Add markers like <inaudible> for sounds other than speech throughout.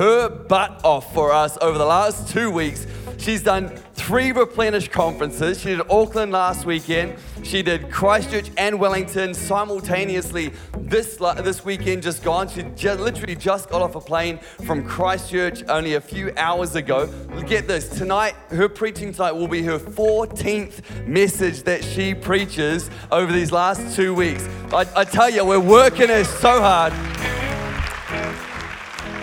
her butt off for us over the last two weeks. She's done three replenish conferences. She did Auckland last weekend. She did Christchurch and Wellington simultaneously this, this weekend just gone. She just, literally just got off a plane from Christchurch only a few hours ago. Get this, tonight, her preaching tonight will be her 14th message that she preaches over these last two weeks. I, I tell you, we're working her so hard.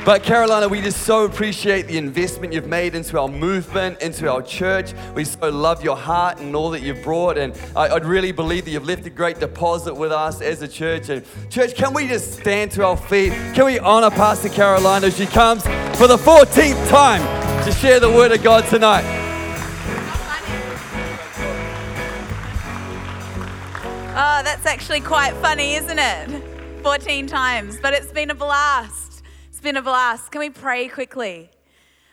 But Carolina, we just so appreciate the investment you've made into our movement, into our church. We so love your heart and all that you've brought. And I, would really believe that you've left a great deposit with us as a church. And church, can we just stand to our feet? Can we honor Pastor Carolina as she comes for the 14th time to share the word of God tonight? Oh, that's actually quite funny, isn't it? 14 times, but it's been a blast. It's been a blast. Can we pray quickly?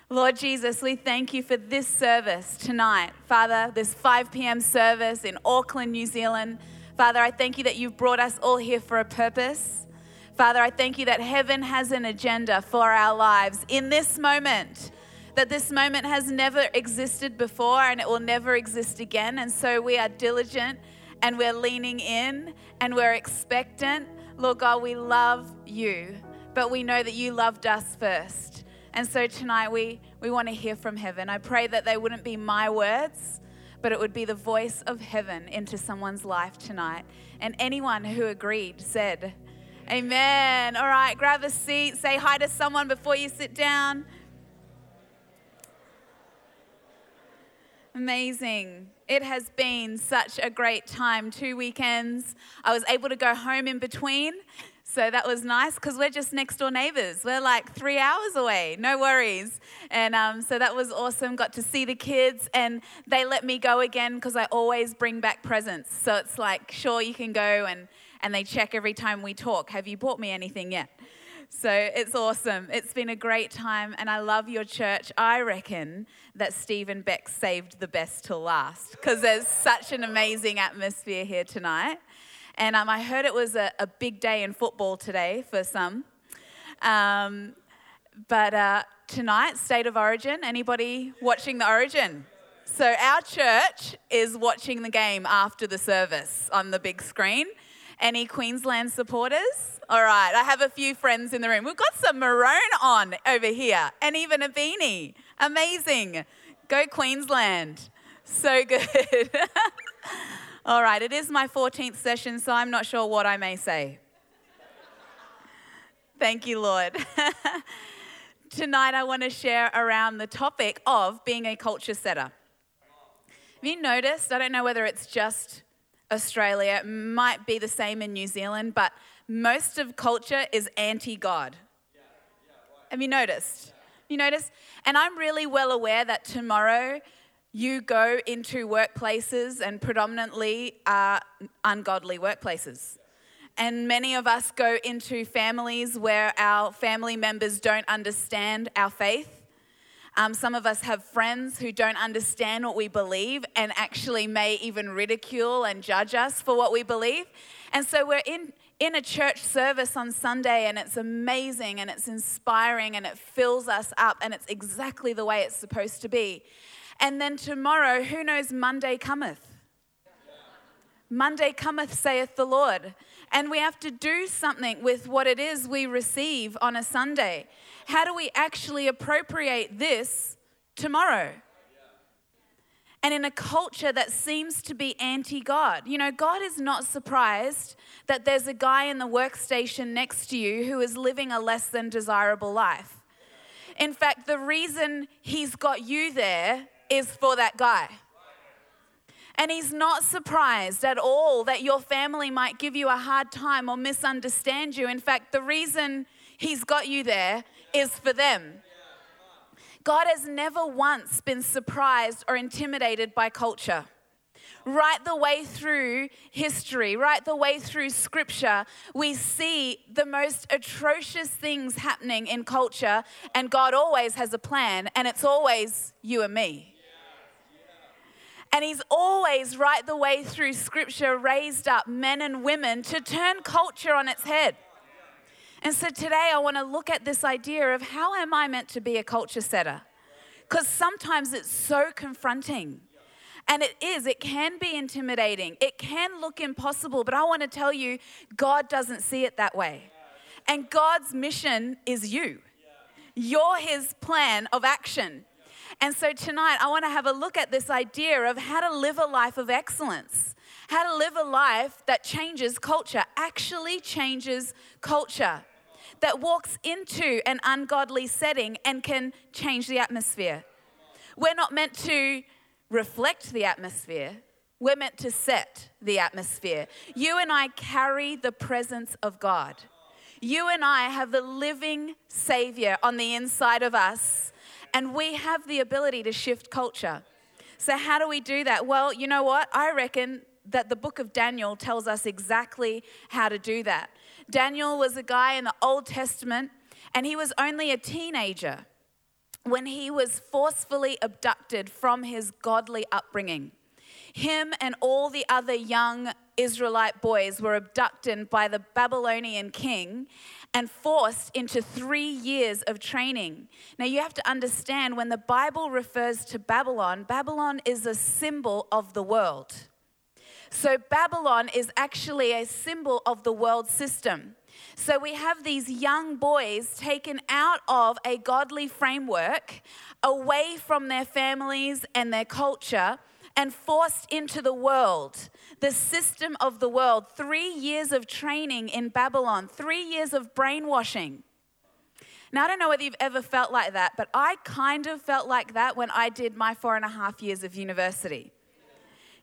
Lord Jesus, we thank you for this service tonight. Father, this 5 p.m. service in Auckland, New Zealand. Father, I thank you that you've brought us all here for a purpose. Father, I thank you that heaven has an agenda for our lives in this moment, that this moment has never existed before and it will never exist again. And so we are diligent and we're leaning in and we're expectant. Lord God, we love you but we know that you loved us first. And so tonight we, we want to hear from heaven. I pray that they wouldn't be my words, but it would be the voice of heaven into someone's life tonight. And anyone who agreed said, Amen. All right, grab a seat, say hi to someone before you sit down. Amazing. It has been such a great time. Two weekends. I was able to go home in between so that was nice because we're just next door neighbors. We're like three hours away, no worries. And um, so that was awesome. Got to see the kids, and they let me go again because I always bring back presents. So it's like, sure, you can go, and, and they check every time we talk. Have you bought me anything yet? So it's awesome. It's been a great time, and I love your church. I reckon that Stephen Beck saved the best till last because there's such an amazing atmosphere here tonight. And um, I heard it was a, a, big day in football today for some. Um, but uh, tonight, State of Origin, anybody watching the Origin? So our church is watching the game after the service on the big screen. Any Queensland supporters? All right, I have a few friends in the room. We've got some maroon on over here and even a beanie. Amazing. Go Queensland. So good. <laughs> All right, it is my 14th session, so I'm not sure what I may say. Thank you, Lord. <laughs> Tonight, I want to share around the topic of being a culture setter. Have you noticed? I don't know whether it's just Australia, it might be the same in New Zealand, but most of culture is anti God. Have you noticed? You noticed? And I'm really well aware that tomorrow you go into workplaces and predominantly are ungodly workplaces. And many of us go into families where our family members don't understand our faith. Um, some of us have friends who don't understand what we believe and actually may even ridicule and judge us for what we believe. And so we're in, in a church service on Sunday and it's amazing and it's inspiring and it fills us up and it's exactly the way it's supposed to be. And then tomorrow, who knows, Monday cometh. Monday cometh, saith the Lord. And we have to do something with what it is we receive on a Sunday. How do we actually appropriate this tomorrow? And in a culture that seems to be anti God, you know, God is not surprised that there's a guy in the workstation next to you who is living a less than desirable life. In fact, the reason he's got you there is for that guy. And he's not surprised at all that your family might give you a hard time or misunderstand you. In fact, the reason he's got you there is for them. God has never once been surprised or intimidated by culture. Right the way through history, right the way through scripture, we see the most atrocious things happening in culture, and God always has a plan, and it's always you and me. And he's always, right the way through scripture, raised up men and women to turn culture on its head. And so today I want to look at this idea of how am I meant to be a culture setter? Because sometimes it's so confronting. And it is, it can be intimidating. It can look impossible, but I want to tell you, God doesn't see it that way. And God's mission is you. You're His plan of action. And so tonight, I want to have a look at this idea of how to live a life of excellence, how to live a life that changes culture, actually changes culture, that walks into an ungodly setting and can change the atmosphere. We're not meant to reflect the atmosphere. We're meant to set the atmosphere. You and I carry the presence of God. You and I have the living Savior on the inside of us, and we have the ability to shift culture. So, how do we do that? Well, you know what? I reckon that the book of Daniel tells us exactly how to do that. Daniel was a guy in the Old Testament, and he was only a teenager when he was forcefully abducted from his godly upbringing. Him and all the other young Israelite boys were abducted by the Babylonian king and forced into three years of training. Now, you have to understand when the Bible refers to Babylon, Babylon is a symbol of the world. So, Babylon is actually a symbol of the world system. So we have these young boys taken out of a godly framework, away from their families and their culture, and forced into the world, the system of the world. Three years of training in Babylon, three years of brainwashing. Now, I don't know whether you've ever felt like that, but I kind of felt like that when I did my four and a half years of university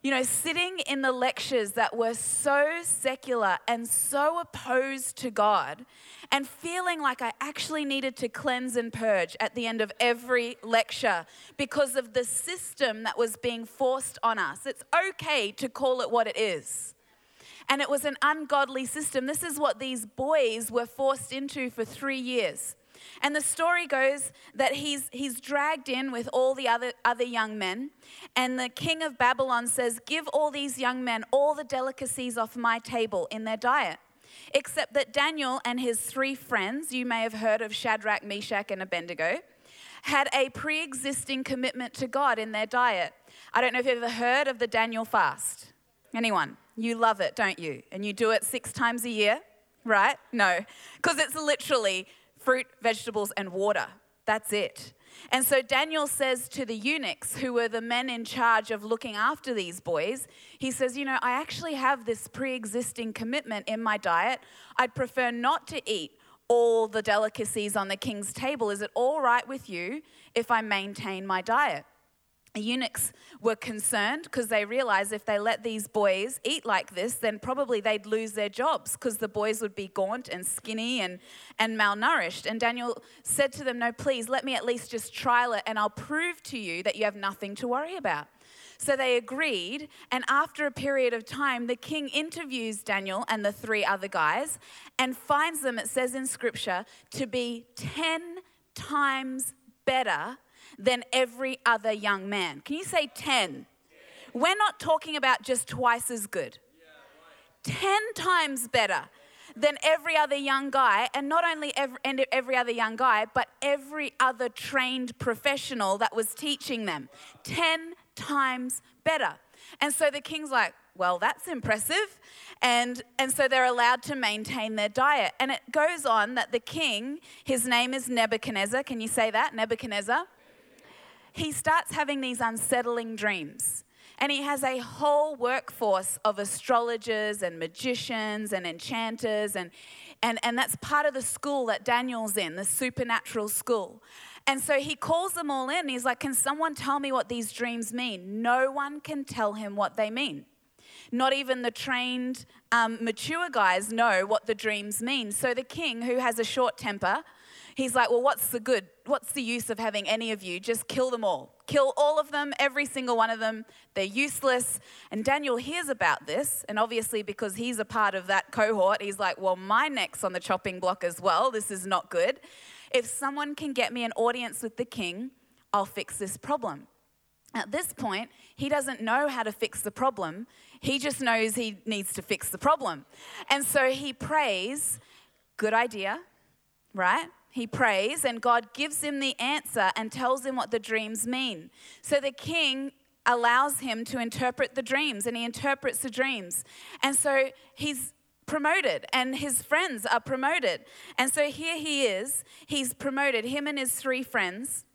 you know, sitting in the lectures that were so secular and so opposed to God, and feeling like I actually needed to cleanse and purge at the end of every lecture because of the system that was being forced on us. It's okay to call it what it is. And it was an ungodly system. This is what these boys were forced into for three years. And the story goes that he's, he's dragged in with all the other, other young men. And the king of Babylon says, Give all these young men all the delicacies off my table in their diet. Except that Daniel and his three friends, you may have heard of Shadrach, Meshach, and Abednego, had a pre existing commitment to God in their diet. I don't know if you've ever heard of the Daniel fast. Anyone? You love it, don't you? And you do it six times a year, right? No, because it's literally fruit, vegetables, and water. That's it. And so Daniel says to the eunuchs, who were the men in charge of looking after these boys, he says, You know, I actually have this pre existing commitment in my diet. I'd prefer not to eat all the delicacies on the king's table. Is it all right with you if I maintain my diet? Eunuchs were concerned because they realized if they let these boys eat like this, then probably they'd lose their jobs because the boys would be gaunt and skinny and, and malnourished. And Daniel said to them, No, please, let me at least just trial it and I'll prove to you that you have nothing to worry about. So they agreed, and after a period of time, the king interviews Daniel and the three other guys and finds them, it says in scripture, to be 10 times better than every other young man. Can you say 10? We're not talking about just twice as good. 10 times better than every other young guy, and not only every, every other young guy, but every other trained professional that was teaching them. 10 times better. And so the king's like, well, that's impressive. And, and so they're allowed to maintain their diet. And it goes on that the king, his name is Nebuchadnezzar. Can you say that? Nebuchadnezzar he starts having these unsettling dreams. And he has a whole workforce of astrologers and magicians and enchanters. And, and, and that's part of the school that Daniel's in, the supernatural school. And so he calls them all in. He's like, Can someone tell me what these dreams mean? No one can tell him what they mean. Not even the trained, um, mature guys know what the dreams mean. So the king, who has a short temper, He's like, Well, what's the good? What's the use of having any of you? Just kill them all. Kill all of them, every single one of them. They're useless. And Daniel hears about this. And obviously, because he's a part of that cohort, he's like, Well, my neck's on the chopping block as well. This is not good. If someone can get me an audience with the king, I'll fix this problem. At this point, he doesn't know how to fix the problem. He just knows he needs to fix the problem. And so he prays, Good idea right? He prays, and God gives him the answer and tells him what the dreams mean. So the king allows him to interpret the dreams, and he interprets the dreams. And so he's promoted, and his friends are promoted. And so here he is, he's promoted, him and his three friends.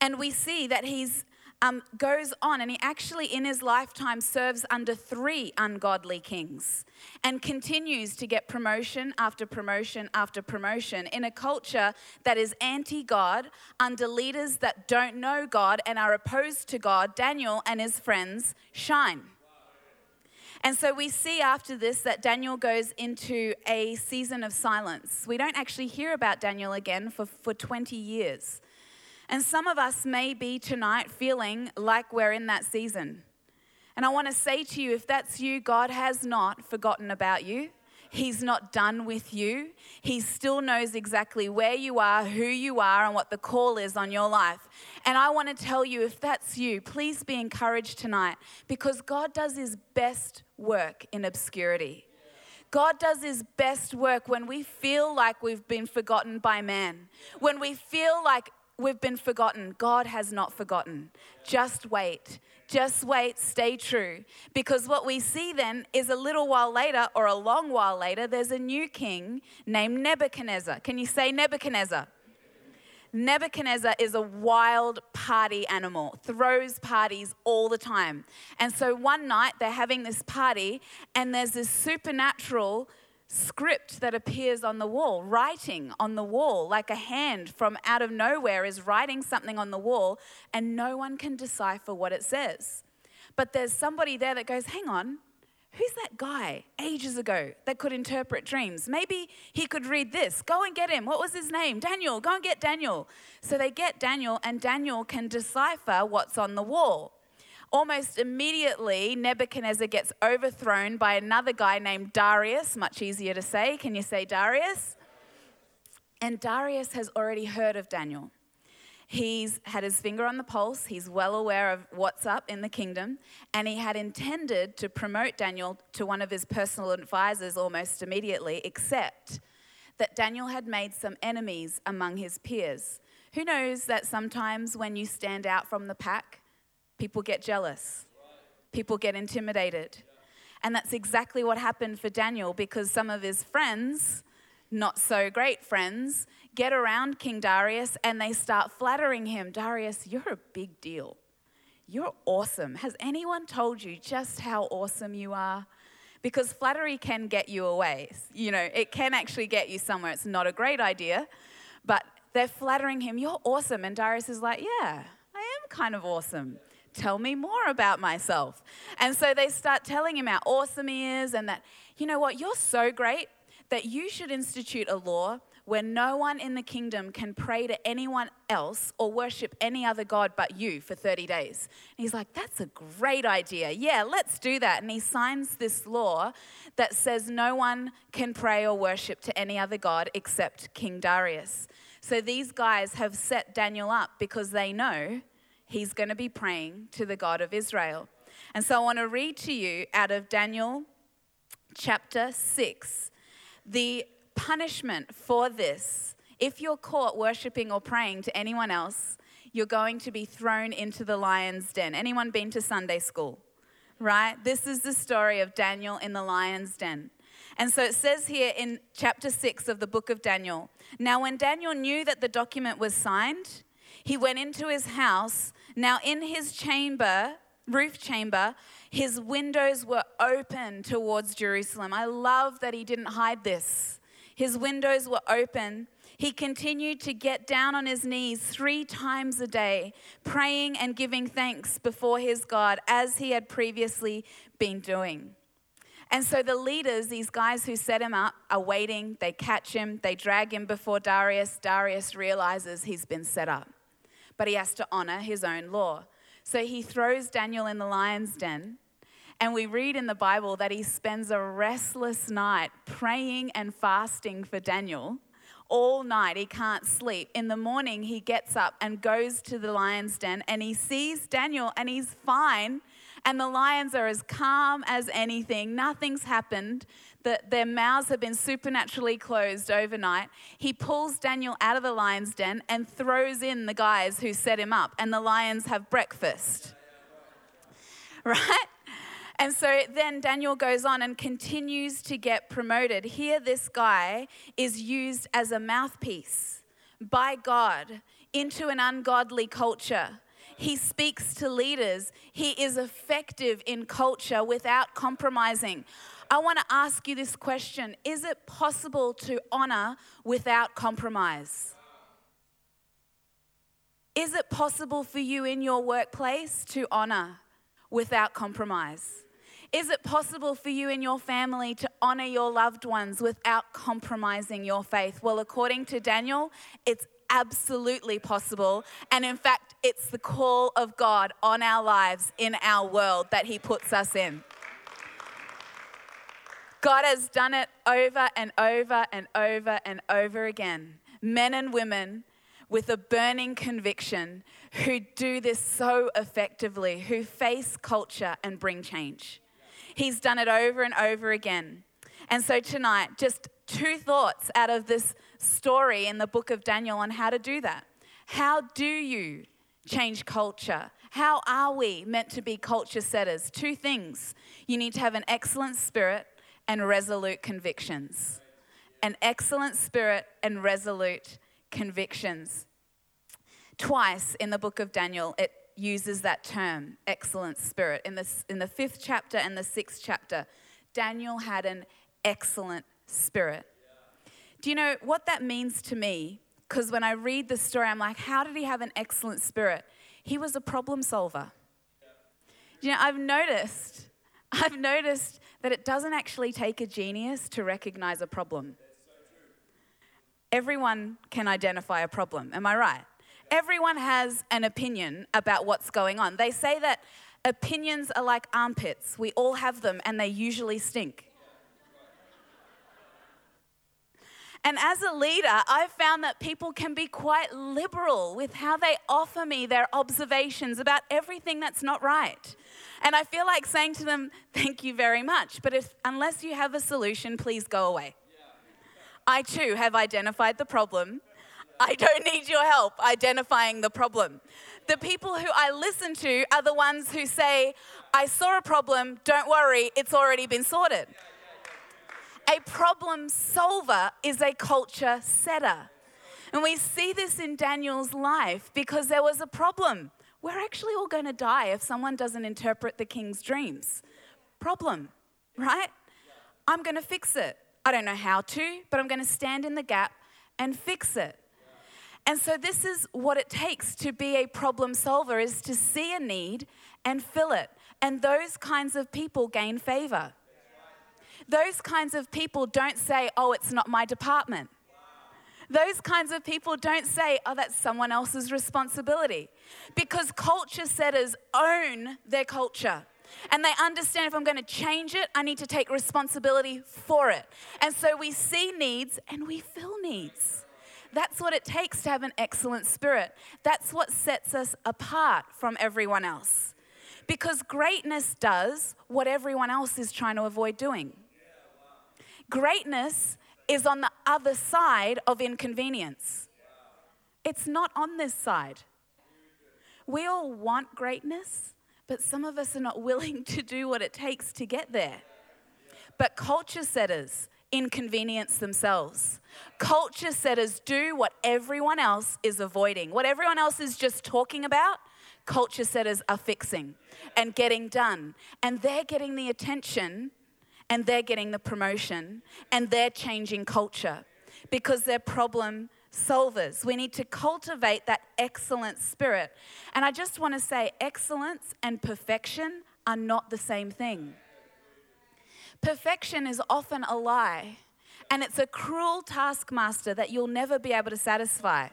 And we see that he's um, goes on and he actually in his lifetime serves under three ungodly kings and continues to get promotion after promotion after promotion in a culture that is anti God, under leaders that don't know God and are opposed to God. Daniel and his friends shine. And so we see after this that Daniel goes into a season of silence. We don't actually hear about Daniel again for, for 20 years. And some of us may be tonight feeling like we're in that season. And I want to say to you if that's you, God has not forgotten about you. He's not done with you. He still knows exactly where you are, who you are, and what the call is on your life. And I want to tell you if that's you, please be encouraged tonight because God does his best work in obscurity. God does his best work when we feel like we've been forgotten by man, when we feel like we've been forgotten. God has not forgotten. Just wait. Just wait, stay true. Because what we see then is a little while later, or a long while later, there's a new king named Nebuchadnezzar. Can you say Nebuchadnezzar? Nebuchadnezzar is a wild party animal, throws parties all the time. And so one night they're having this party, and there's this supernatural script that appears on the wall, writing on the wall, like a hand from out of nowhere is writing something on the wall, and no one can decipher what it says. But there's somebody there that goes, Hang on, who's that guy ages ago that could interpret dreams? Maybe he could read this. Go and get him. What was his name? Daniel. Go and get Daniel. So they get Daniel, and Daniel can decipher what's on the wall. Almost immediately, Nebuchadnezzar gets overthrown by another guy named Darius, much easier to say. Can you say Darius? And Darius has already heard of Daniel. He's had his finger on the pulse, he's well aware of what's up in the kingdom, and he had intended to promote Daniel to one of his personal advisors almost immediately, except that Daniel had made some enemies among his peers. Who knows that sometimes when you stand out from the pack, people get jealous, people get intimidated. And that's exactly what happened for Daniel because some of his friends, not so great friends, get around King Darius and they start flattering him. Darius, you're a big deal. You're awesome. Has anyone told you just how awesome you are? Because flattery can get you away. You know, it can actually get you somewhere. It's not a great idea, but they're flattering him. You're awesome. And Darius is like, yeah, I am kind of awesome tell me more about myself. And so they start telling him how awesome he is and that, you know what, you're so great that you should institute a law where no one in the kingdom can pray to anyone else or worship any other God but you for 30 days. And he's like, that's a great idea. Yeah, let's do that. And he signs this law that says no one can pray or worship to any other God except King Darius. So these guys have set Daniel up because they know he's going to be praying to the God of Israel. And so I want to read to you out of Daniel chapter 6 the punishment for this. If you're caught worshiping or praying to anyone else, you're going to be thrown into the lion's den. Anyone been to Sunday school? Right? This is the story of Daniel in the lion's den. And so it says here in chapter 6 of the book of Daniel Now, when Daniel knew that the document was signed, he went into his house now, in his chamber, roof chamber, his windows were open towards Jerusalem. I love that he didn't hide this. His windows were open. He continued to get down on his knees three times a day, praying and giving thanks before his God as he had previously been doing. And so the leaders, these guys who set him up, are waiting. They catch him, they drag him before Darius. Darius realizes he's been set up but he has to honor his own law. So he throws Daniel in the lion's den. And we read in the Bible that he spends a restless night praying and fasting for Daniel. All night, he can't sleep. In the morning, he gets up and goes to the lion's den and he sees Daniel and he's fine And the lions are as calm as anything. Nothing's happened. The, their mouths have been supernaturally closed overnight. He pulls Daniel out of the lion's den and throws in the guys who set him up, and the lions have breakfast. <laughs> Right? And so then Daniel goes on and continues to get promoted. Here, this guy is used as a mouthpiece by God into an ungodly culture. He speaks to leaders. He is effective in culture without compromising. I want to ask you this question Is it possible to honor without compromise? Is it possible for you in your workplace to honor without compromise? Is it possible for you and your family to honor your loved ones without compromising your faith? Well, according to Daniel, it's absolutely possible. And in fact, it's the call of God on our lives in our world that He puts us in. God has done it over and over and over and over again. Men and women with a burning conviction who do this so effectively, who face culture and bring change. He's done it over and over again. And so tonight, just two thoughts out of this story in the book of Daniel on how to do that. How do you change culture? How are we meant to be culture setters? Two things. You need to have an excellent spirit and resolute convictions. An excellent spirit and resolute convictions. Twice in the book of Daniel, it uses that term, excellent spirit. In the, in the fifth chapter and the sixth chapter, Daniel had an excellent spirit. Do you know what that means to me? Because when I read the story, I'm like, how did he have an excellent spirit? He was a problem solver. You know, I've noticed, <laughs> I've noticed that it doesn't actually take a genius to recognize a problem. Everyone can identify a problem, am I right? everyone has an opinion about what's going on. They say that opinions are like armpits, we all have them, and they usually stink. And as a leader, I've found that people can be quite liberal with how they offer me their observations about everything that's not right. And I feel like saying to them, thank you very much, but if, unless you have a solution, please go away. I too have identified the problem I don't need your help identifying the problem. The people who I listen to are the ones who say, I saw a problem, don't worry, it's already been sorted. A problem solver is a culture setter. And we see this in Daniel's life because there was a problem. We're actually all going to die if someone doesn't interpret the king's dreams. Problem, right? I'm going to fix it. I don't know how to, but I'm going to stand in the gap and fix it. And so this is what it takes to be a problem solver is to see a need and fill it. And those kinds of people gain favor. Those kinds of people don't say, "Oh, it's not my department." Those kinds of people don't say, oh, that's someone else's responsibility. Because culture setters own their culture. And they understand if I'm going to change it, I need to take responsibility for it. And so we see needs and we fill needs. That's what it takes to have an excellent spirit. That's what sets us apart from everyone else. Because greatness does what everyone else is trying to avoid doing. Greatness is on the other side of inconvenience, it's not on this side. We all want greatness, but some of us are not <laughs> willing to do what it takes to get there. But culture setters inconvenience themselves. Culture setters do what everyone else is avoiding. What everyone else is just talking about, culture setters are fixing and getting done. And they're getting the attention and they're getting the promotion and they're changing culture because they're problem solvers. We need to cultivate that excellent spirit. And I just want to say excellence and perfection are not the same thing. Perfection is often a lie, and it's a cruel taskmaster that you'll never be able to satisfy.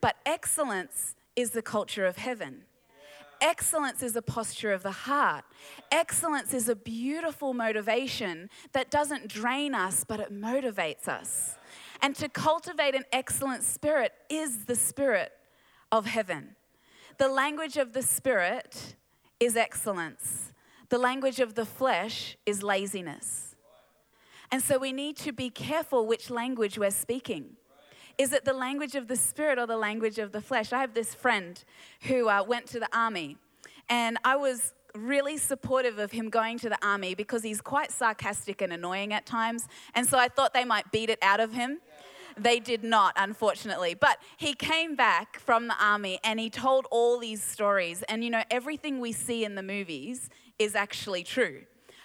But excellence is the culture of heaven. Excellence is a posture of the heart. Excellence is a beautiful motivation that doesn't drain us, but it motivates us. And to cultivate an excellent spirit is the spirit of heaven. The language of the spirit is excellence. The language of the flesh is laziness. And so we need to be careful which language we're speaking. Is it the language of the spirit or the language of the flesh? I have this friend who uh, went to the army, and I was really supportive of him going to the army because he's quite sarcastic and annoying at times. And so I thought they might beat it out of him. They did not, unfortunately. But he came back from the army and he told all these stories. And you know, everything we see in the movies is actually true.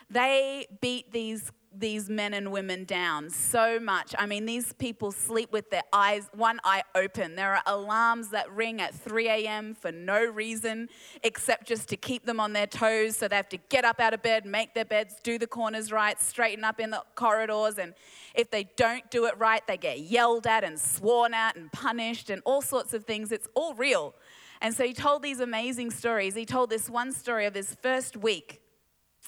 They beat these these men and women down so much. I mean, these people sleep with their eyes, one eye open. There are alarms that ring at 3 a.m. for no reason except just to keep them on their toes. So they have to get up out of bed, make their beds, do the corners right, straighten up in the corridors. And if they don't do it right, they get yelled at and sworn at and punished and all sorts of things. It's all real. And so he told these amazing stories. He told this one story of his first week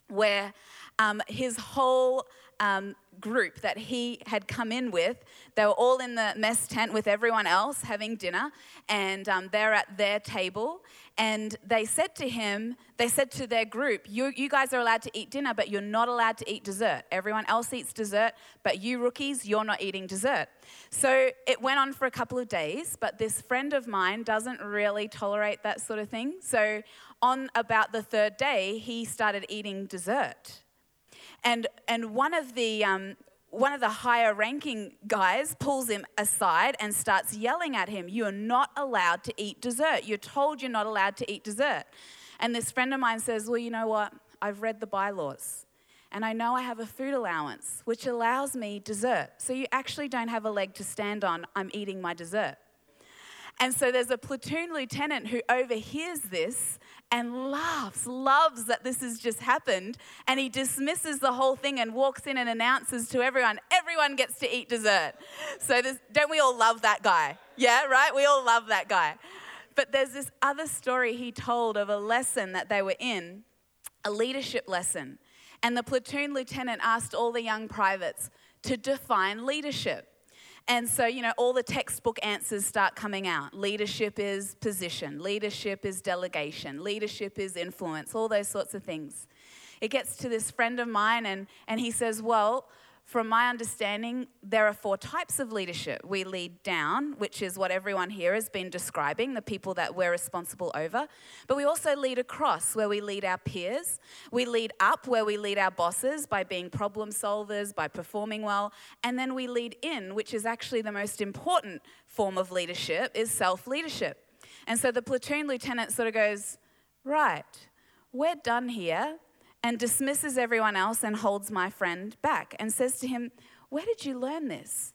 where um, his whole um, group that he had come in with, they were all in the mess tent with everyone else having dinner, and um, they're at their table. And they said to him, they said to their group, you, you guys are allowed to eat dinner, but you're not allowed to eat dessert. Everyone else eats dessert, but you rookies, you're not eating dessert. So it went on for a couple of days, but this friend of mine doesn't really tolerate that sort of thing. So on about the third day, he started eating dessert. And, and one of the, um, one of the higher ranking guys pulls him aside and starts yelling at him, You're not allowed to eat dessert. You're told you're not allowed to eat dessert. And this friend of mine says, Well, you know what? I've read the bylaws. And I know I have a food allowance, which allows me dessert. So you actually don't have a leg to stand on. I'm eating my dessert. And so there's a platoon lieutenant who overhears this and laughs, loves that this has just happened. And he dismisses the whole thing and walks in and announces to everyone, everyone gets to eat dessert. So don't we all love that guy? Yeah, right? We all love that guy. But there's this other story he told of a lesson that they were in, a leadership lesson. And the platoon lieutenant asked all the young privates to define leadership. And so, you know, all the textbook answers start coming out. Leadership is position, leadership is delegation, leadership is influence, all those sorts of things. It gets to this friend of mine, and, and he says, Well, from my understanding, there are four types of leadership. We lead down, which is what everyone here has been describing, the people that we're responsible over. But we also lead across, where we lead our peers. We lead up, where we lead our bosses by being problem solvers, by performing well. And then we lead in, which is actually the most important form of leadership, is self leadership. And so the platoon lieutenant sort of goes, Right, we're done here and dismisses everyone else and holds my friend back and says to him, Where did you learn this?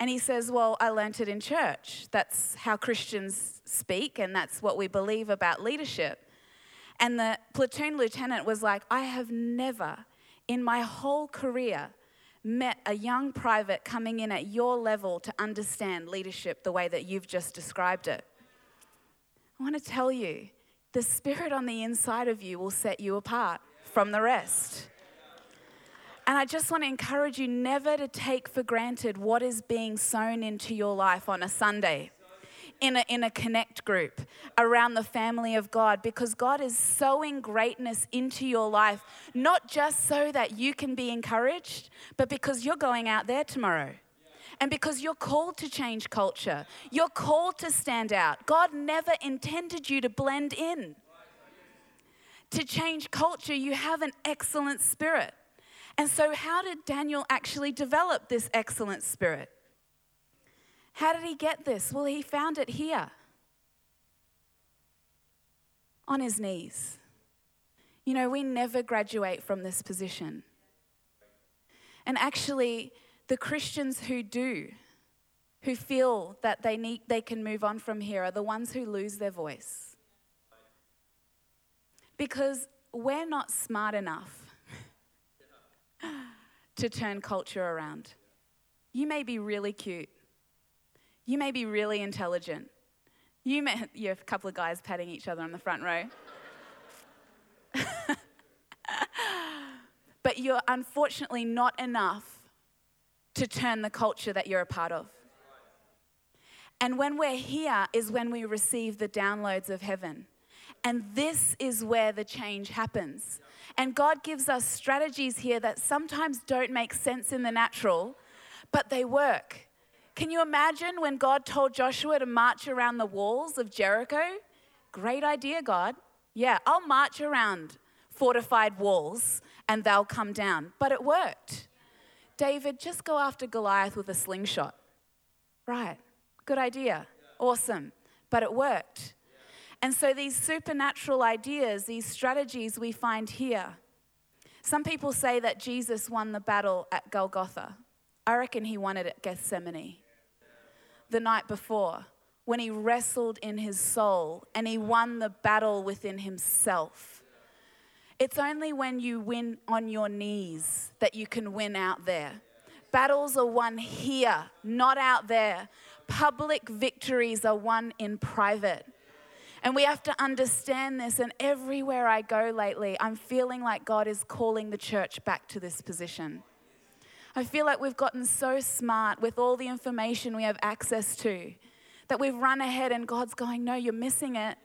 And he says, Well, I learnt it in church. That's how Christians speak, and that's what we believe about leadership. And the platoon lieutenant was like, I have never in my whole career met a young private coming in at your level to understand leadership the way that you've just described it. I want to tell you, the spirit on the inside of you will set you apart from the rest. And I just want to encourage you never to take for granted what is being sown into your life on a Sunday. In a, in a connect group around the family of God because God is sowing greatness into your life, not just so that you can be encouraged, but because you're going out there tomorrow and because you're called to change culture. You're called to stand out. God never intended you to blend in to change culture, you have an excellent spirit. And so, how did Daniel actually develop this excellent spirit? How did he get this? Well, he found it here on his knees. You know, we never graduate from this position. And actually, the Christians who do, who feel that they, need, they can move on from here, are the ones who lose their voice. Because we're not smart enough to turn culture around. You may be really cute. You may be really intelligent. You may, you have a couple of guys patting each other on the front row. <laughs> but you're unfortunately not enough to turn the culture that you're a part of. And when we're here is when we receive the downloads of heaven. And this is where the change happens. And God gives us strategies here that sometimes don't make sense in the natural, but they work. Can you imagine when God told Joshua to march around the walls of Jericho? Great idea, God. Yeah, I'll march around fortified walls and they'll come down. But it worked. David, just go after Goliath with a slingshot. Right, good idea. Awesome. But it worked. And so these supernatural ideas, these strategies we find here. Some people say that Jesus won the battle at Golgotha. I reckon he won it at Gethsemane the night before when he wrestled in his soul and he won the battle within himself. It's only when you win on your knees that you can win out there. Battles are won here, not out there. Public victories are won in private. And we have to understand this. And everywhere I go lately, I'm feeling like God is calling the church back to this position. I feel like we've gotten so smart with all the information we have access to that we've run ahead and God's going, No, you're missing it.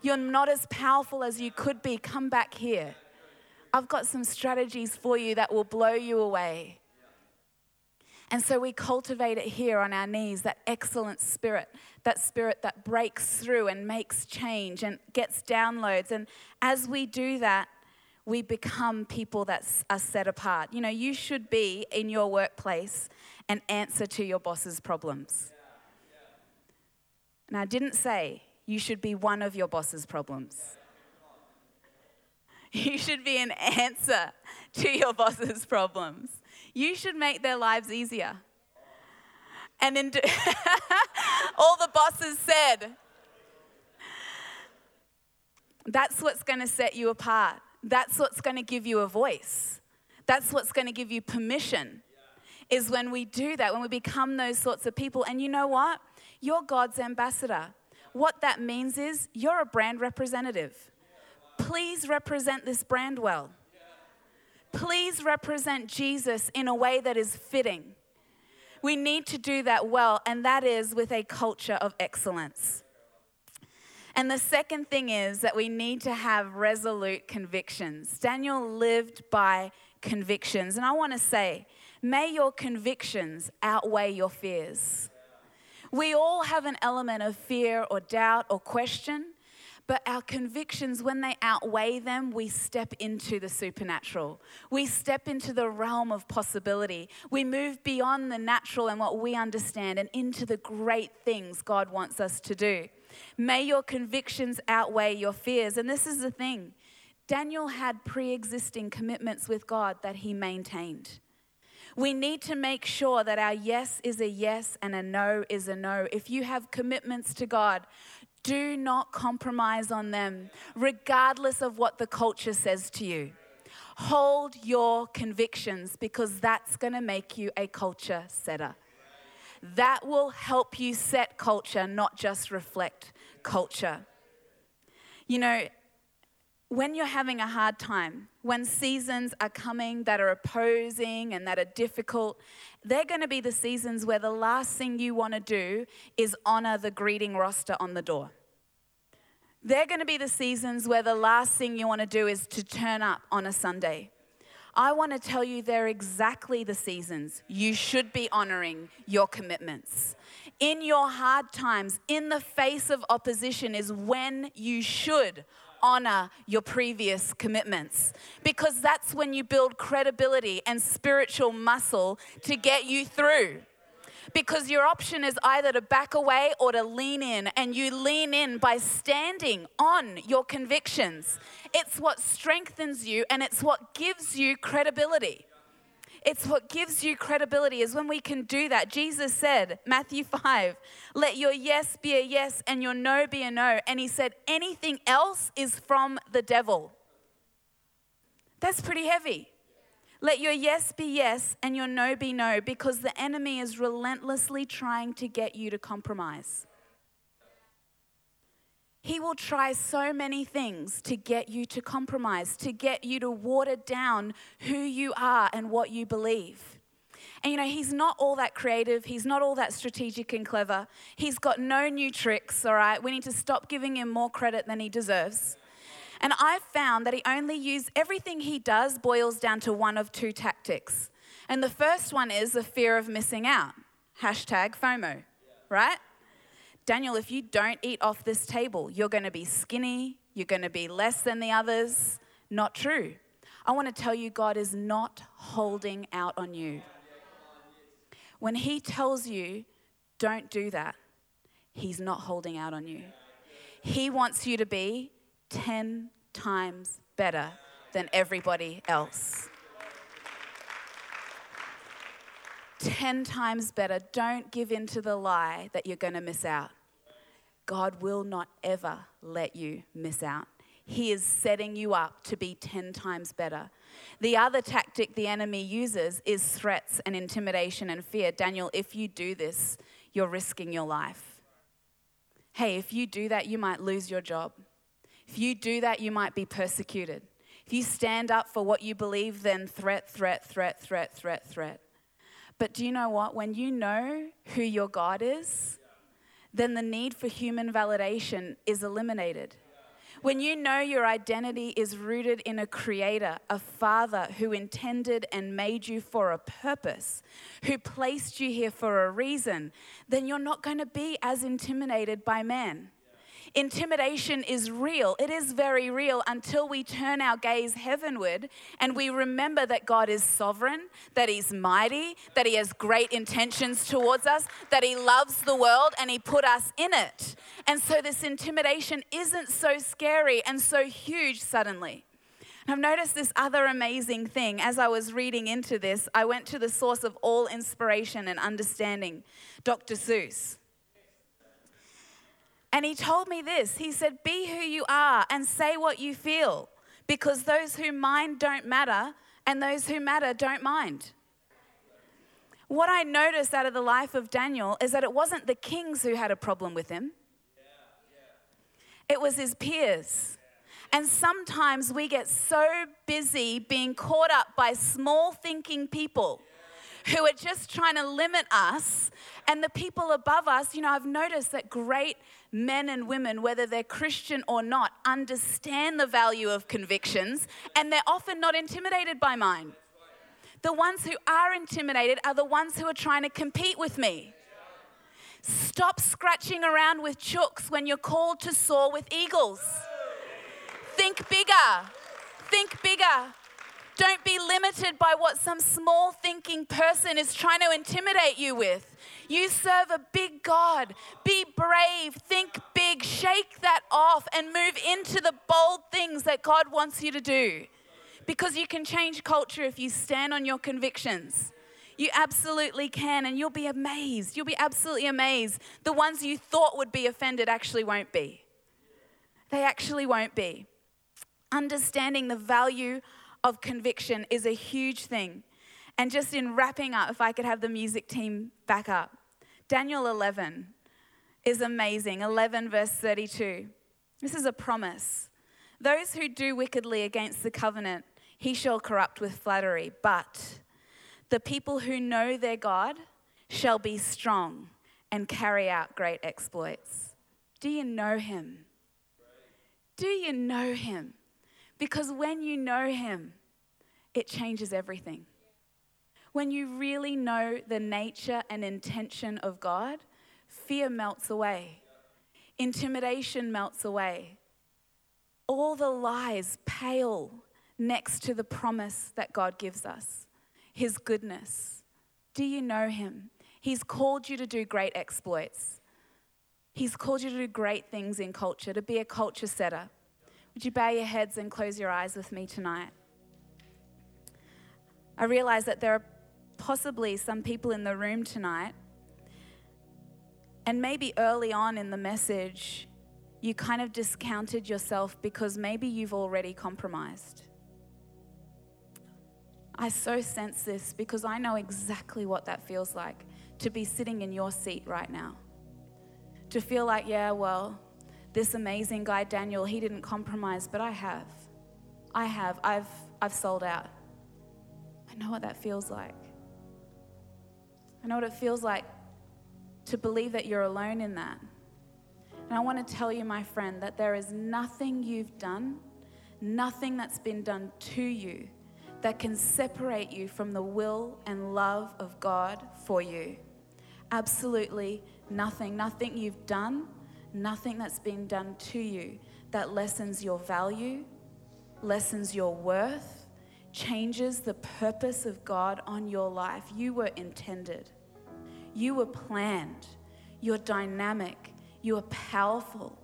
You're not as powerful as you could be. Come back here. I've got some strategies for you that will blow you away. And so we cultivate it here on our knees that excellent spirit, that spirit that breaks through and makes change and gets downloads. And as we do that, we become people that are set apart. You know, you should be in your workplace an answer to your boss's problems. And I didn't say you should be one of your boss's problems. <laughs> You should be an answer to your boss's problems. You should make their lives easier. And in <laughs> all the bosses said, that's what's going to set you apart. That's what's going to give you a voice. That's what's going to give you permission. Is when we do that, when we become those sorts of people. And you know what? You're God's ambassador. What that means is you're a brand representative. Please represent this brand well. Please represent Jesus in a way that is fitting. We need to do that well, and that is with a culture of excellence. And the second thing is that we need to have resolute convictions. Daniel lived by convictions. And I want to say, may your convictions outweigh your fears. We all have an element of fear or doubt or question, but our convictions, when they outweigh them, we step into the supernatural. We step into the realm of possibility. We move beyond the natural and what we understand and into the great things God wants us to do. May your convictions outweigh your fears. And this is the thing Daniel had pre existing commitments with God that he maintained. We need to make sure that our yes is a yes and a no is a no. If you have commitments to God, do not compromise on them, regardless of what the culture says to you. Hold your convictions because that's going to make you a culture setter. That will help you set culture, not just reflect culture. You know, when you're having a hard time, when seasons are coming that are opposing and that are difficult, they're going to be the seasons where the last thing you want to do is honor the greeting roster on the door. They're going to be the seasons where the last thing you want to do is to turn up on a Sunday. I want to tell you they're exactly the seasons you should be honoring your commitments. In your hard times, in the face of opposition, is when you should honor your previous commitments because that's when you build credibility and spiritual muscle to get you through because your option is either to back away or to lean in, and you lean in by standing on your convictions. It's what strengthens you and it's what gives you credibility. It's what gives you credibility is when we can do that. Jesus said, Matthew <laughs> 5, let your yes be a yes and your no be a no. And he said, anything else is from the devil. That's pretty heavy. Let your yes be yes and your no be no because the enemy is relentlessly trying to get you to compromise. He will try so many things to get you to compromise, to get you to water down who you are and what you believe. And you know, he's not all that creative, he's not all that strategic and clever. He's got no new tricks, all right? We need to stop giving him more credit than he deserves. And I've found that he only uses everything he does boils down to one of two tactics. And the first one is the fear of missing out. Hashtag FOMO, right? Daniel, if you don't eat off this table, you're going to be skinny, you're going to be less than the others. Not true. I want to tell you, God is not holding out on you. When He tells you, don't do that, He's not holding out on you. He wants you to be 10 times better than everybody else. 10 times better. Don't give in to the lie that you're going to miss out. God will not ever let you miss out. He is setting you up to be 10 times better. The other tactic the enemy uses is threats and intimidation and fear. Daniel, if you do this, you're risking your life. Hey, if you do that, you might lose your job. If you do that, you might be persecuted. If you stand up for what you believe, then threat, threat, threat, threat, threat, threat. But do you know what? When you know who your God is, then the need for human validation is eliminated. When you know your identity is rooted in a creator, a father who intended and made you for a purpose, who placed you here for a reason, then you're not going to be as intimidated by men. Intimidation is real. It is very real until we turn our gaze heavenward and we remember that God is sovereign, that He's mighty, that He has great intentions towards us, that He loves the world and He put us in it. And so this intimidation isn't so scary and so huge suddenly. I've noticed this other amazing thing. As I was reading into this, I went to the source of all inspiration and understanding, Dr. Seuss. And he told me this He said, Be who you are and say what you feel, because those who mind don't matter, and those who matter don't mind. What I noticed out of the life of Daniel is that it wasn't the kings who had a problem with him, it was his peers. And sometimes we get so busy being caught up by small thinking people who are just trying to limit us. And the people above us, you know, I've noticed that great men and women, whether they're Christian or not, understand the value of convictions and they're often not intimidated by mine. The ones who are intimidated are the ones who are trying to compete with me. Stop scratching around with chooks when you're called to soar with eagles. Think bigger. Think bigger. Don't be limited by what some small thinking person is trying to intimidate you with. You serve a big God. Be brave, think big, shake that off, and move into the bold things that God wants you to do. Because you can change culture if you stand on your convictions. You absolutely can, and you'll be amazed. You'll be absolutely amazed. The ones you thought would be offended actually won't be. They actually won't be. Understanding the value of conviction is a huge thing. And just in wrapping up, if I could have the music team back up, Daniel 11 is amazing. 11, verse 32. This is a promise. Those who do wickedly against the covenant, he shall corrupt with flattery. But the people who know their God shall be strong and carry out great exploits. Do you know him? Do you know him? Because when you know him, it changes everything. When you really know the nature and intention of God, fear melts away, intimidation melts away. All the lies pale next to the promise that God gives us His goodness. Do you know Him? He's called you to do great exploits. He's called you to do great things in culture, to be a culture setter. Would you bow your heads and close your eyes with me tonight? I realize that there are possibly some people in the room tonight, and maybe early on in the message, you kind of discounted yourself because maybe you've already compromised. I so sense this because I know exactly what that feels like to be sitting in your seat right now. To feel like, yeah, well, this amazing guy, Daniel, he didn't compromise, but I have. I have. I've, I've sold out. I know what that feels like. I know what it feels like to believe that you're alone in that. And I want to tell you, my friend, that there is nothing you've done nothing that's been done to you that can separate you from the will and love of God for you. Absolutely nothing. Nothing you've done, nothing that's been done to you that lessens your value, lessens your worth, changes the purpose of God on your life. You were intended, you were planned, you're dynamic, you are powerful.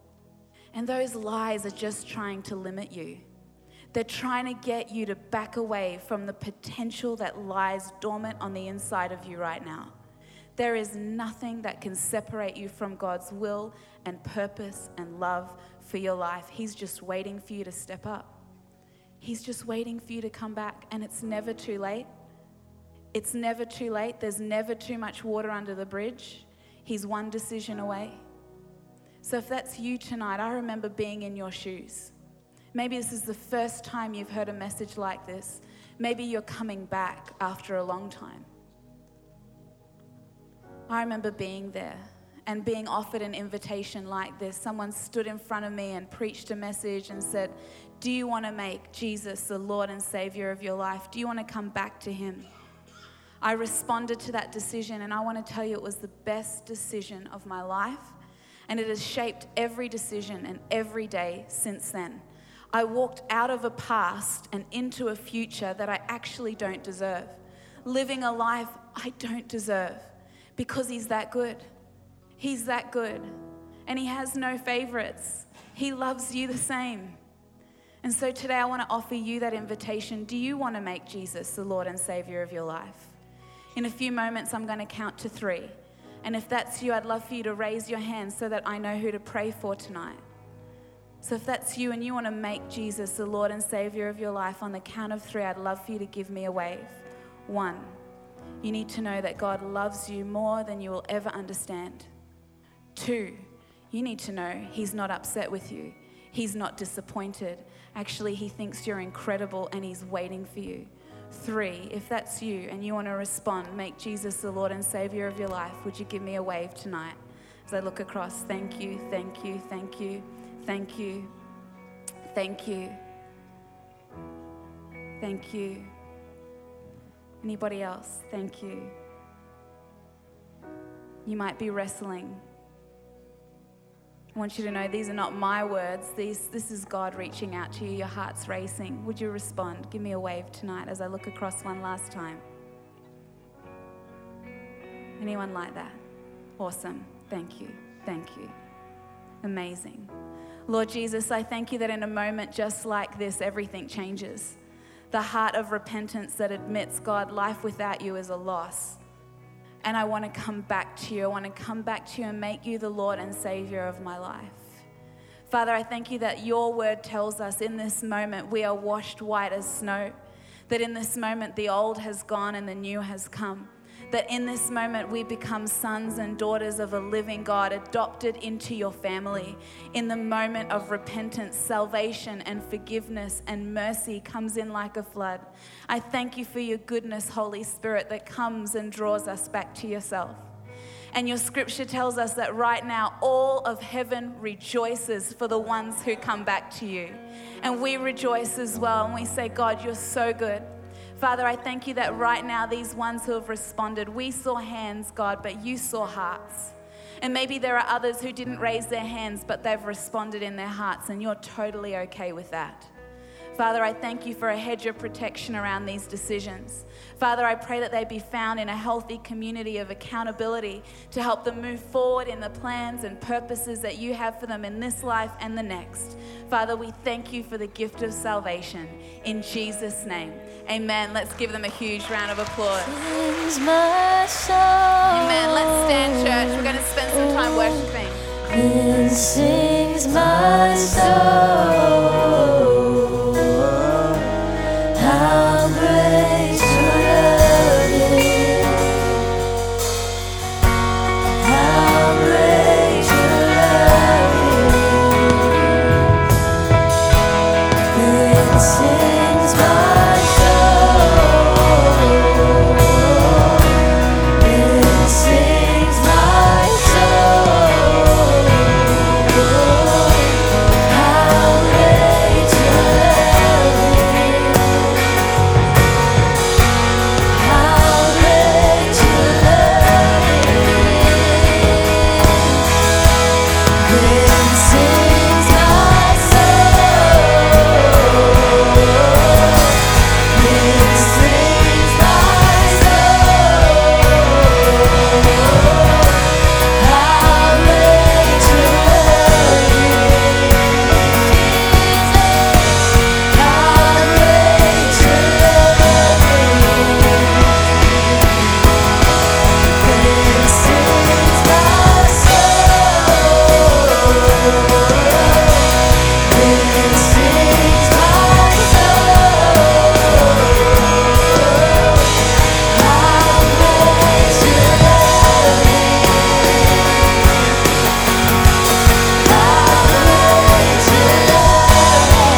And those lies are just trying to limit you. They're trying to get you to back away from the potential that lies dormant on the inside of you right now. There is nothing that can separate you from God's will and purpose and love for your life. He's just waiting for you to step up. He's just waiting for you to come back, and it's never too late. It's never too late. There's never too much water under the bridge. He's one decision away. So, if that's you tonight, I remember being in your shoes. Maybe this is the first time you've heard a message like this. Maybe you're coming back after a long time. I remember being there and being offered an invitation like this. Someone stood in front of me and preached a message and said, Do you want to make Jesus the Lord and Savior of your life? Do you want to come back to Him? I responded to that decision, and I want to tell you it was the best decision of my life, and it has shaped every decision and every day since then. I walked out of a past and into a future that I actually don't deserve, living a life I don't deserve because He's that good. He's that good. And He has no favorites. He loves you the same. And so today I want to offer you that invitation. Do you want to make Jesus the Lord and Savior of your life? In a few moments, I'm going to count to three. And if that's you, I'd love for you to raise your hand so that I know who to pray for tonight. So if that's you and you want to make Jesus the Lord and Savior of your life, on the count of three, I'd love for you to give me a wave. One, you need to know that God loves you more than you will ever understand. Two, you need to know He's not upset with you, He's not disappointed. Actually, He thinks you're incredible and He's waiting for you. Three, if that's you and you want to respond, make Jesus the Lord and Savior of your life, would you give me a wave tonight? As I look across, thank you, thank you, thank you. Thank you. Thank you. Thank you. Anybody else? Thank you. You might be wrestling. I want you to know these are not my words. These, this is God reaching out to you. Your heart's racing. Would you respond? Give me a wave tonight as I look across one last time. Anyone like that? Awesome. Thank you. Thank you. Amazing. Lord Jesus, I thank you that in a moment just like this, everything changes. The heart of repentance that admits, God, life without you is a loss. And I want to come back to you. I want to come back to you and make you the Lord and Savior of my life. Father, I thank you that your word tells us in this moment we are washed white as snow, that in this moment the old has gone and the new has come that in this moment we become sons and daughters of a living God, adopted into your family. In the moment of repentance, salvation and forgiveness and mercy comes in like a flood. I thank you for your goodness, Holy Spirit, that comes and draws us back to yourself. And your scripture tells us that right now all of heaven rejoices for the ones who come back to you. And we rejoice as well. And we say, God, you're so good. Father, I thank you that right now, these ones who have responded, we saw hands, God, but you saw hearts. And maybe there are others who didn't raise their hands, but they've responded in their hearts, and you're totally okay with that. Father, I thank you for a hedge of protection around these decisions. Father, I pray that they be found in a healthy community of accountability to help them move forward in the plans and purposes that you have for them in this life and the next. Father, we thank you for the gift of salvation in Jesus' name. Amen. Let's give them a huge round of applause. Amen. Let's stand, church. We're going to spend some time worshiping. sings my soul.